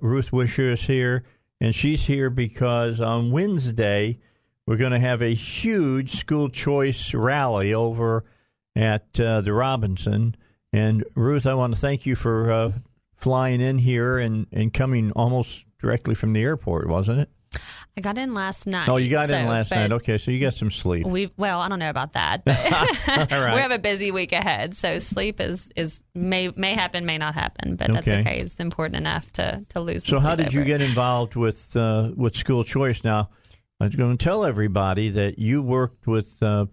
Ruth Wisher is here, and she's here because on Wednesday we're going to have a huge school choice rally over at uh, the Robinson. And Ruth, I want to thank you for uh, flying in here and, and coming almost directly from the airport, wasn't it? I got in last night. Oh, you got so, in last night. Okay, so you got some sleep. We well, I don't know about that. Right. We have a busy week ahead, so sleep is is may may happen, may not happen, but that's Okay. It's important enough to to lose. So how did you over it. get involved with uh, with school choice? Now, I was going to tell everybody that you worked with uh,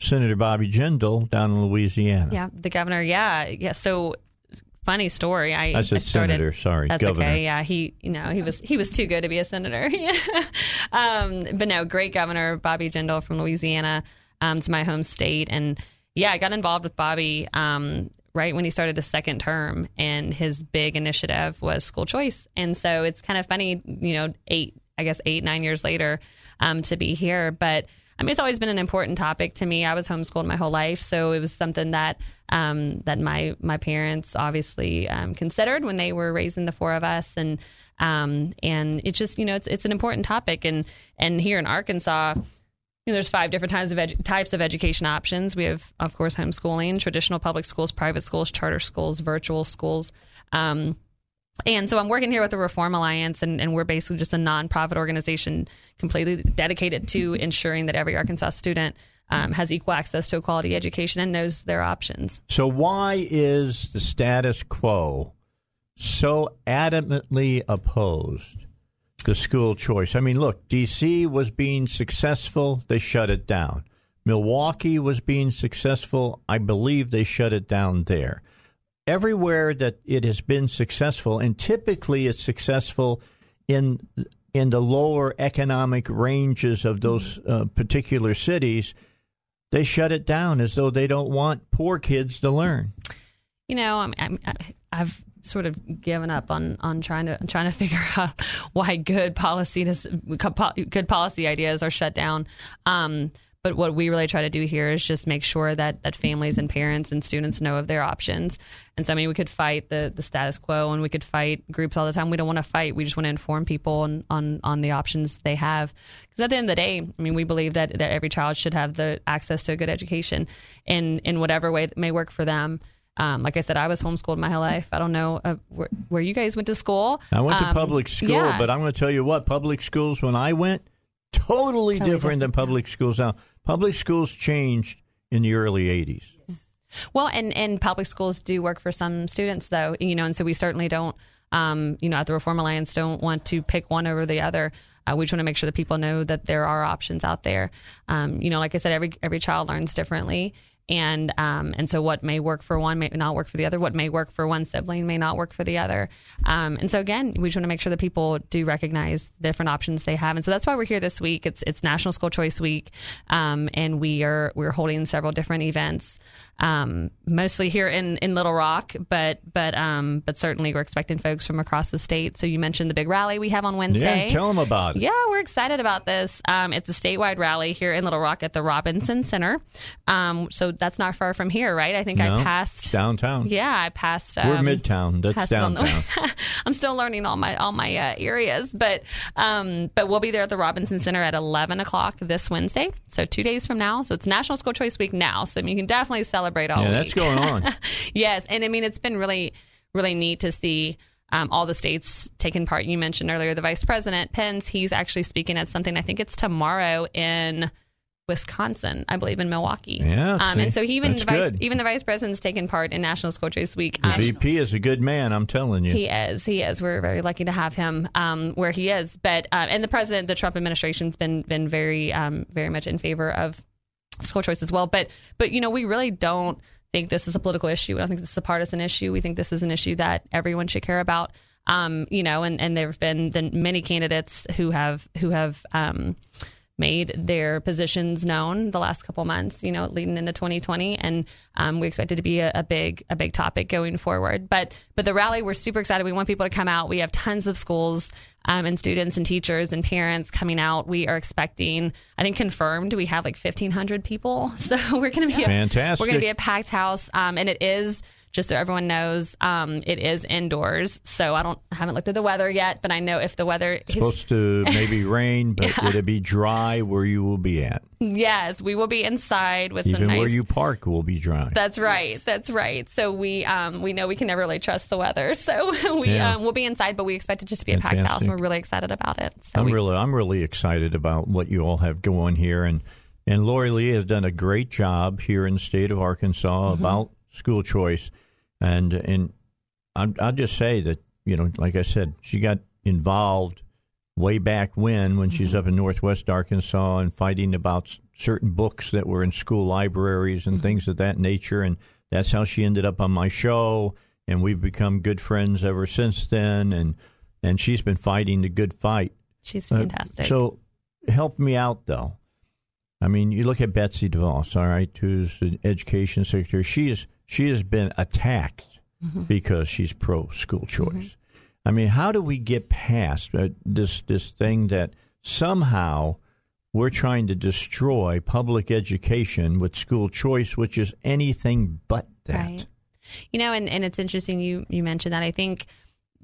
Senator Bobby Jindal down in Louisiana. Yeah, the governor. Yeah, yeah. So funny story. I, I said started, senator. Sorry, That's governor. okay. Yeah, he, you know, he was he was too good to be a senator. um, but no, great governor Bobby Jindal from Louisiana. Um, it's my home state, and yeah, I got involved with Bobby um, right when he started his second term, and his big initiative was school choice. And so it's kind of funny, you know, eight, I guess eight nine years later, um, to be here, but. I mean, it's always been an important topic to me. I was homeschooled my whole life, so it was something that um, that my my parents obviously um, considered when they were raising the four of us, and um, and it's just you know it's it's an important topic, and and here in Arkansas. You know, there's five different types of edu- types of education options. We have, of course, homeschooling, traditional public schools, private schools, charter schools, virtual schools. Um, and so I'm working here with the Reform Alliance, and, and we're basically just a nonprofit organization completely dedicated to ensuring that every Arkansas student um, has equal access to a quality education and knows their options. So why is the status quo so adamantly opposed to school choice? I mean, look, D.C. was being successful; they shut it down. Milwaukee was being successful; I believe they shut it down there. Everywhere that it has been successful, and typically it's successful in in the lower economic ranges of those uh, particular cities, they shut it down as though they don't want poor kids to learn. You know, I'm, I'm, I've sort of given up on on trying to trying to figure out why good policy does, good policy ideas are shut down. Um, but what we really try to do here is just make sure that that families and parents and students know of their options. And so, I mean, we could fight the the status quo and we could fight groups all the time. We don't want to fight. We just want to inform people on on, on the options they have. Because at the end of the day, I mean, we believe that that every child should have the access to a good education in in whatever way that may work for them. Um, like I said, I was homeschooled my whole life. I don't know uh, where, where you guys went to school. I went to Um, public school, yeah. but I'm going to tell you what, public schools when I went, totally, Totally different, than public schools now. Public schools changed in the early 80s. Well, and and public schools do work for some students, though, you know, and so we certainly don't, um, you know, at the Reform Alliance, don't want to pick one over the other. Uh, we just want to make sure that people know that there are options out there. Um, you know, like I said, every every child learns differently. And um, and so what may work for one may not work for the other. What may work for one sibling may not work for the other. Um, and so again, we just want to make sure that people do recognize different options they have. And so that's why we're here this week. It's it's National School Choice Week, um, and we are we're holding several different events um, mostly here in, in Little Rock, but but um, but certainly we're expecting folks from across the state. So you mentioned the big rally we have on Wednesday. Yeah, tell them about it. Yeah, we're excited about this. Um, it's a statewide rally here in Little Rock at the Robinson Center. Um, so that's not far from here, right? I think No, I passed. downtown. Yeah, I passed. We're um, midtown. That's on the- downtown. I'm still learning all my all my uh, areas, but um, but we'll be there at the Robinson Center at 11 o'clock this Wednesday. So two days from now. So it's National School Choice Week now. So I mean, you can definitely celebrate all yeah, week. that's going on. yes, and I mean it's been really really neat to see. Um, all the states taking part. You mentioned earlier the Vice President Pence. He's actually speaking at something. I think it's tomorrow in Wisconsin. I believe in Milwaukee. Yeah, Um, and so he even that's the vice, good. even the Vice President's taking part in National School Choice Week. Um, VP is a good man, I'm telling you. he is. He is. We're very lucky to have him um, where he is. But uh, and the president, the Trump administration's been been very um, very much in favor of school choice as well. But but you know we really don't think this is a political issue. We don't think this is a partisan issue. We think this is an issue that everyone should care about. Um, you know, and, and there have been many candidates who have who have um, made their positions known the last couple months, you know, leading into 2020, and um, we expect it to be a, a big a big topic going forward. But but the rally, we're super excited. We want people to come out. We have tons of schools um, and students and teachers and parents coming out. We are expecting, I think, confirmed, we have like 1,500 people. So we're going to be a, Fantastic. We're going to be a packed house, um, and it is just so everyone knows, um, it is indoors. So I don't I haven't looked at the weather yet, but I know if the weather is supposed to maybe rain, but yeah. would it be dry where you will be at? Yes, we will be inside with even some nice, where you park will be dry. That's right. Yes. That's right. So we um, we know we can never really trust the weather, so we yeah. um, will be inside, but we expect it just to be Fantastic. a packed house, and we're really excited about it. So I'm we, really I'm really excited about what you all have going here, and and Lori Lee has done a great job here in the state of Arkansas mm-hmm. about school choice, and and i I'll just say that you know, like I said, she got involved way back when, when mm-hmm. she's up in Northwest Arkansas and fighting about certain books that were in school libraries and mm-hmm. things of that nature, and that's how she ended up on my show, and we've become good friends ever since then, and and she's been fighting the good fight. She's fantastic. Uh, so help me out though. I mean, you look at Betsy DeVos, all right, who's the education secretary. She is she has been attacked mm-hmm. because she's pro school choice. Mm-hmm. I mean, how do we get past uh, this this thing that somehow we're trying to destroy public education with school choice, which is anything but that? Right. You know, and, and it's interesting you you mentioned that. I think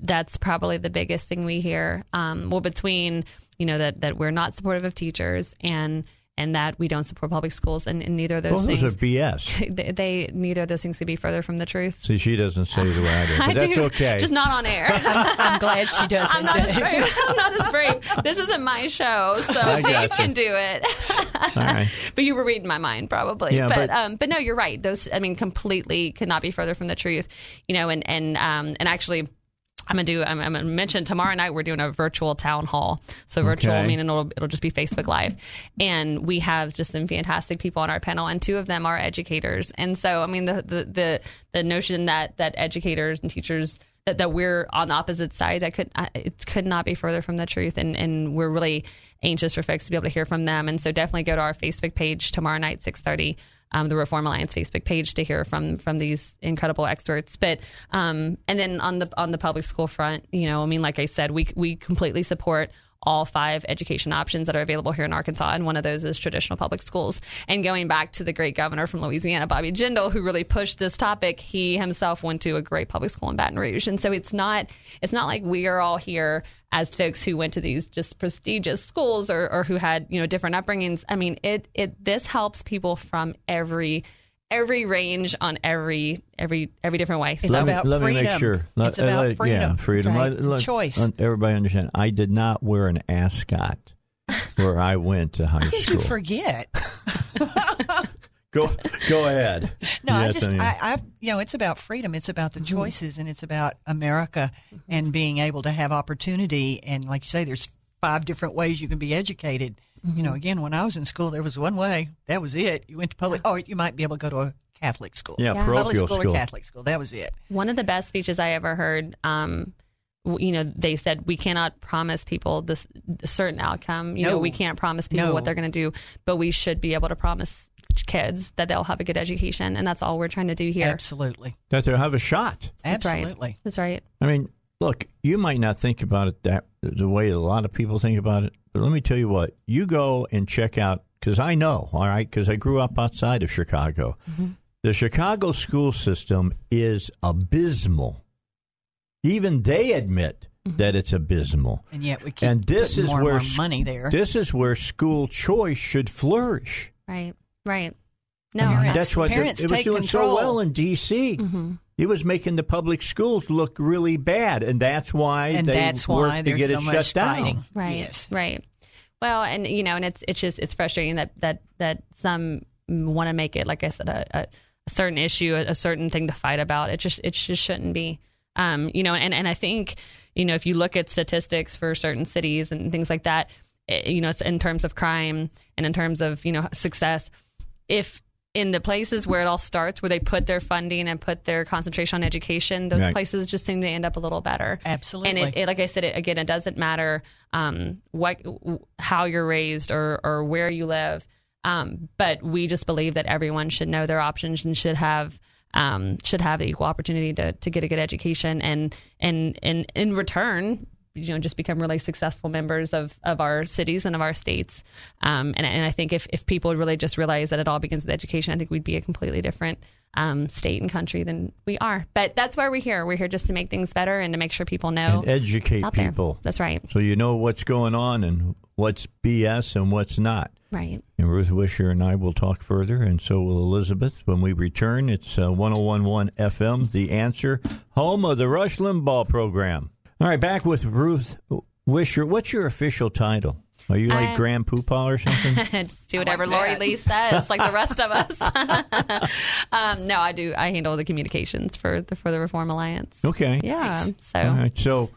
that's probably the biggest thing we hear. Um, well, between you know that that we're not supportive of teachers and and that we don't support public schools, and, and neither of those well, things. Those are BS. They, they, neither of those things could be further from the truth. See, she doesn't say the way I do, but I that's do, okay. Just not on air. I'm, I'm, glad she doesn't. I'm not, as brave. I'm not as brave. This isn't my show, so Dave can do it. All right. But you were reading my mind, probably. Yeah, but but, um, but no, you're right. Those, I mean, completely could not be further from the truth. You know, and and um, and actually I'm gonna do. I'm, I'm, gonna mention tomorrow night we're doing a virtual town hall. So virtual okay. meaning it'll it'll just be Facebook Live, and we have just some fantastic people on our panel, and two of them are educators. And so I mean the the the, the notion that that educators and teachers that, that we're on the opposite sides, I could it could not be further from the truth, and and we're really anxious for folks to be able to hear from them. And so definitely go to our Facebook page tomorrow night, six thirty um, the Reform Alliance Facebook page to hear from from these incredible experts. But um, and then on the on the public school front, you know, I mean, like I said, we we completely support all five education options that are available here in Arkansas, and one of those is traditional public schools. And going back to the great governor from Louisiana, Bobby Jindal, who really pushed this topic, he himself went to a great public school in Baton Rouge, and so it's not it's not like we are all here as folks who went to these just prestigious schools or, or who had you know different upbringings. I mean, it it this helps people from every every range on every every every different way. It's let about me, let freedom. me make sure. It's about freedom. Yeah, freedom. Right. Let, let, Choice. Let everybody understand. I did not wear an ascot where I went to high school. you forget? go go ahead. No, yes, I just I, mean. I, I, you know it's about freedom. It's about the mm-hmm. choices, and it's about America mm-hmm. and being able to have opportunity. And like you say, there's five different ways you can be educated. Mm-hmm. You know, again, when I was in school, there was one way. That was it. You went to public. Oh, you might be able to go to a Catholic school. Yeah, yeah. public school, school, or Catholic school. That was it. One of the best speeches I ever heard. Um, you know, they said we cannot promise people this certain outcome. You no. know, we can't promise people no. what they're going to do, but we should be able to promise kids that they'll have a good education, and that's all we're trying to do here. Absolutely, that they'll have a shot. Absolutely, that's right. I mean, look, you might not think about it that the way a lot of people think about it, but let me tell you what: you go and check out because I know, all right, because I grew up outside of Chicago. Mm-hmm. The Chicago school system is abysmal. Even they admit mm-hmm. that it's abysmal. And yet we keep and this is more where more money there. This is where school choice should flourish. Right. Right. No, parents, that's what the, it was doing control. so well in D.C. Mm-hmm. It was making the public schools look really bad, and that's why and they that's worked why to get so it shut down. Right. Yes. Right. Well, and you know, and it's it's just it's frustrating that that that some want to make it, like I said, a, a, a certain issue, a, a, certain thing to fight about. It just it just shouldn't be. Um, you know, and and I think you know if you look at statistics for certain cities and things like that, it, eh, you know, in terms of crime and in terms of you know success, if in the places where it all starts, where they put their funding and put their concentration on education, those right. places just seem to end up a little better. Absolutely. And it, it, like I said, it, again, it doesn't matter um, what, how you're raised or, or where you live, um, but we just believe that everyone should know their options and should have um, should have equal opportunity to, to get a good education and and and in return you know just become really successful members of of our cities and of our states. Um, and and I think if if people would really just realize that it all begins with education, I think we'd be a completely different um, state and country than we are. But that's why we're here. We're here just to make things better and to make sure people know and educate out there. people. That's right. So you know what's going on and what's BS and what's not. Right. And Ruth Wisher and I will talk further, and so will Elizabeth when we return. It's uh, 1011 FM, The Answer, home of the Rush Limbaugh program. All right, back with Ruth Wisher. What's your official title? Are you like I'm- Grand Poopah or something? just do whatever like Lori. Lee says, like the rest of us. um, no, I do. I handle the communications for the for the Reform Alliance. Okay. Yeah. So All right. So,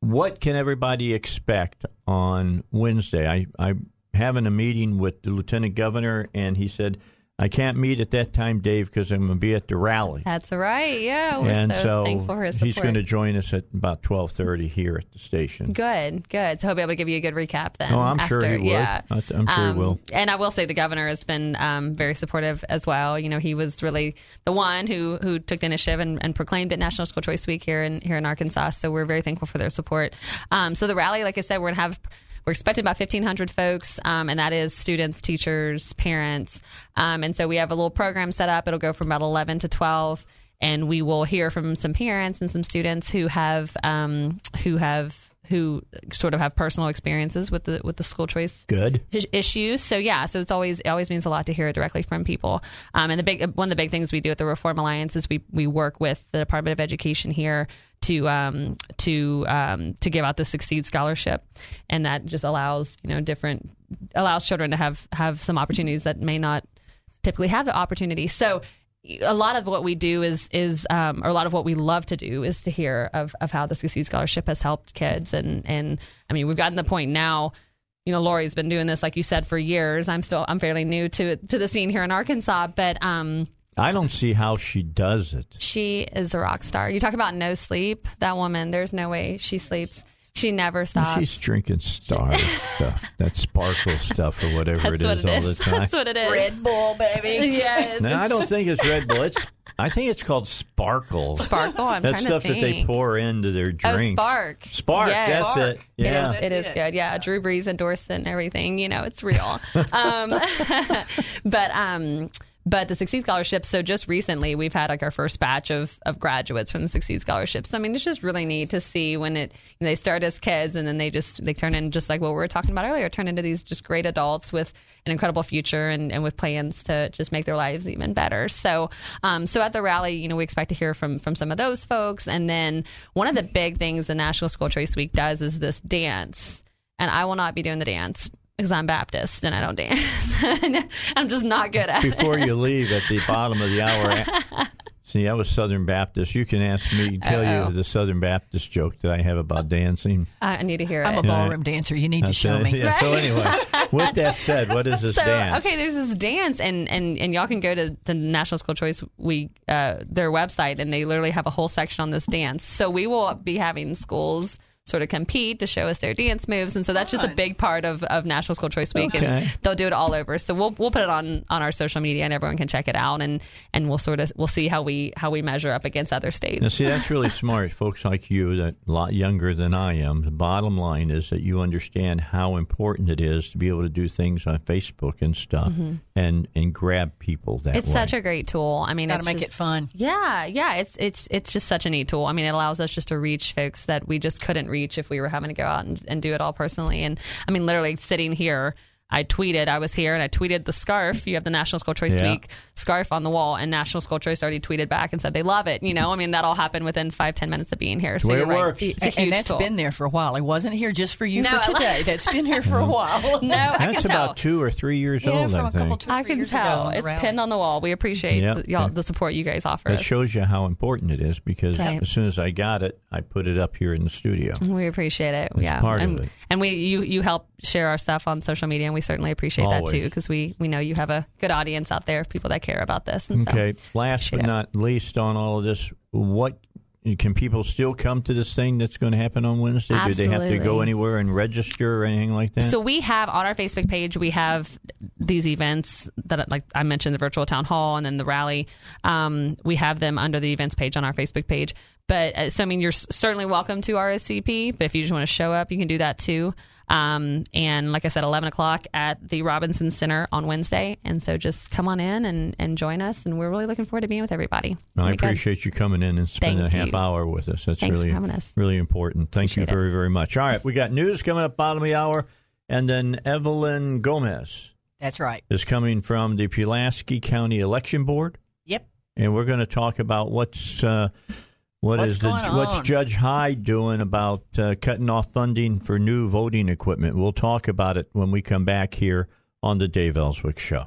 what can everybody expect on Wednesday? I, I'm having a meeting with the lieutenant governor, and he said, I can't meet at that time, Dave, because I'm going to be at the rally. that's right. Yeah, we're and so, so thankful for his support. he's going to join us at about 12:30 here at the station. Good, good. So he'll be able to give you a good recap then. Oh, I'm sure he will. Yeah. I- I'm sure he Um, will. And I will say the governor has been um, very supportive as well. You know, he was really the one who who took the initiative and, and proclaimed it National School Choice Week here in here in Arkansas. So we're very thankful for their support. Um, so the rally, like I said, we're gonna have. We're expecting about 1,500 folks, um, and that is students, teachers, parents. Um, and so we have a little program set up. It'll go from about 11 to 12 and we will hear from some parents and some students who have um, who have who sort of have personal experiences with the with the school choice Good. issues. So yeah, so it's always it always means a lot to hear it directly from people. Um, and the big one of the big things we do at the Reform Alliance is we we work with the Department of Education here to um, to um, to give out the Succeed Scholarship, and that just allows you know different allows children to have have some opportunities that may not typically have the opportunity. So a lot of what we do is is um, or a lot of what we love to do is to hear of, of how the Succeed Scholarship has helped kids. And and I mean we've gotten the point now you know Lori's been doing this like you said for years. I'm still I'm fairly new to to the scene here in Arkansas but um I don't see how she does it. she is a rock star. You talk about no sleep. That woman there's no way she sleeps she never stops She's drinking star stuff, that sparkle stuff or whatever that's it it all the time. that's what it is Red Bull, baby. yes No, I don't think it's Red Bull. It's I think it's called Sparkle. Sparkle I'm That trying stuff to that they pour into their Oh, drinks. Spark. Spark. Yes. That's Spark. it. Yeah. It is, it is it. good. Yeah. Drew Brees endorsed it and everything. You know, it's real. um, but um, but the Succeed Scholarship. So just recently, we've had like our first batch of of graduates from the Succeed Scholarship. So I mean, it's just really neat to see when it you know, they start as kids and then they just they turn in just like what we were talking about earlier, turn into these just great adults with an incredible future and, and with plans to just make their lives even better. So um, so at the rally, you know, we expect to hear from from some of those folks, and then one of the big things the National School Choice Week does is this dance and I will not be doing the dance because I'm Baptist and I don't dance. I'm just not good at it. Before you leave at the bottom of the hour. See, I was Southern Baptist. You can ask me, tell Uh-oh. you the Southern Baptist joke that I have about dancing. I need to hear it. I'm a ballroom dancer. You need to show me. Yeah, so anyway, with that said, what is this so dance? okay, there's this dance, and and and y'all can go to the National School Choice Week, uh, their website, and they literally have a whole section on this dance. So we will be having schools sort of compete to show us their dance moves, and so that's just a big part of, of National School Choice Week, Okay. and they'll do it all over. So we'll we'll put it on on our social media, and everyone can check it out, and and we'll sort of we'll see how we how we measure up against other states. Now, see, that's really smart. Folks like you, that a lot younger than I am, the bottom line is that you understand how important it is to be able to do things on Facebook and stuff mm-hmm. And, and grab people that. It's way. such a great tool. I mean, Got to make just- it fun. Yeah, yeah, it's it's it's just such a neat tool. I mean, it allows us just to reach folks that we just couldn't reach if we were having to go out and, and do it all personally. And I mean, literally sitting here, I tweeted I was here and I tweeted the scarf. You have the National School Choice Yeah. Week scarf on the wall, and National School Choice already tweeted back and said they love it. You know, I mean, that all happened within five ten minutes of being here. So way you're it right. works. It's a And, huge and that's tool. been there for a while. It wasn't here just for you No, for today. That's been here for a while. no, I can That's tell. about two or three years Yeah, old, from I a couple think. two I can tell. It's rally. pinned on the wall. We appreciate Yep. the, y'all, the support you guys offer It shows you how important it is because Right. as soon as I got it, I put it up here in the studio. We appreciate it. It's yeah, part of and, it. and we you you help share our stuff on social media, and we certainly appreciate that too because we we know you have a good audience out there of people that care about this. And so- Okay. Last but it. not least on all of this, what can people still come to this thing that's going to happen on Wednesday? Do they have to go anywhere and register or anything like that? So we have on our Facebook page, we have these events that, like I mentioned, the virtual town hall and then the rally, um, we have them under the events page on our Facebook page. But uh, so, I mean, you're certainly welcome to RSVP, but if you just want to show up, you can do that too. Um, and like I said, 11 o'clock at the Robinson Center on Wednesday. And so just come on in and, and join us. And we're really looking forward to being with everybody. I appreciate you coming in and spending Thank a half you. hour with us. That's Thanks really, for us. really important. Thank Appreciate you it. very, very much. All right, we got news coming up bottom of the hour. And then Evelyn Gomez That's right. is coming from the Pulaski County Election Board. Yep. and we're going to talk about what's uh, what What's is the what's? Judge Hyde doing about uh, cutting off funding for new voting equipment. We'll talk about it when we come back here on the Dave Elswick Show.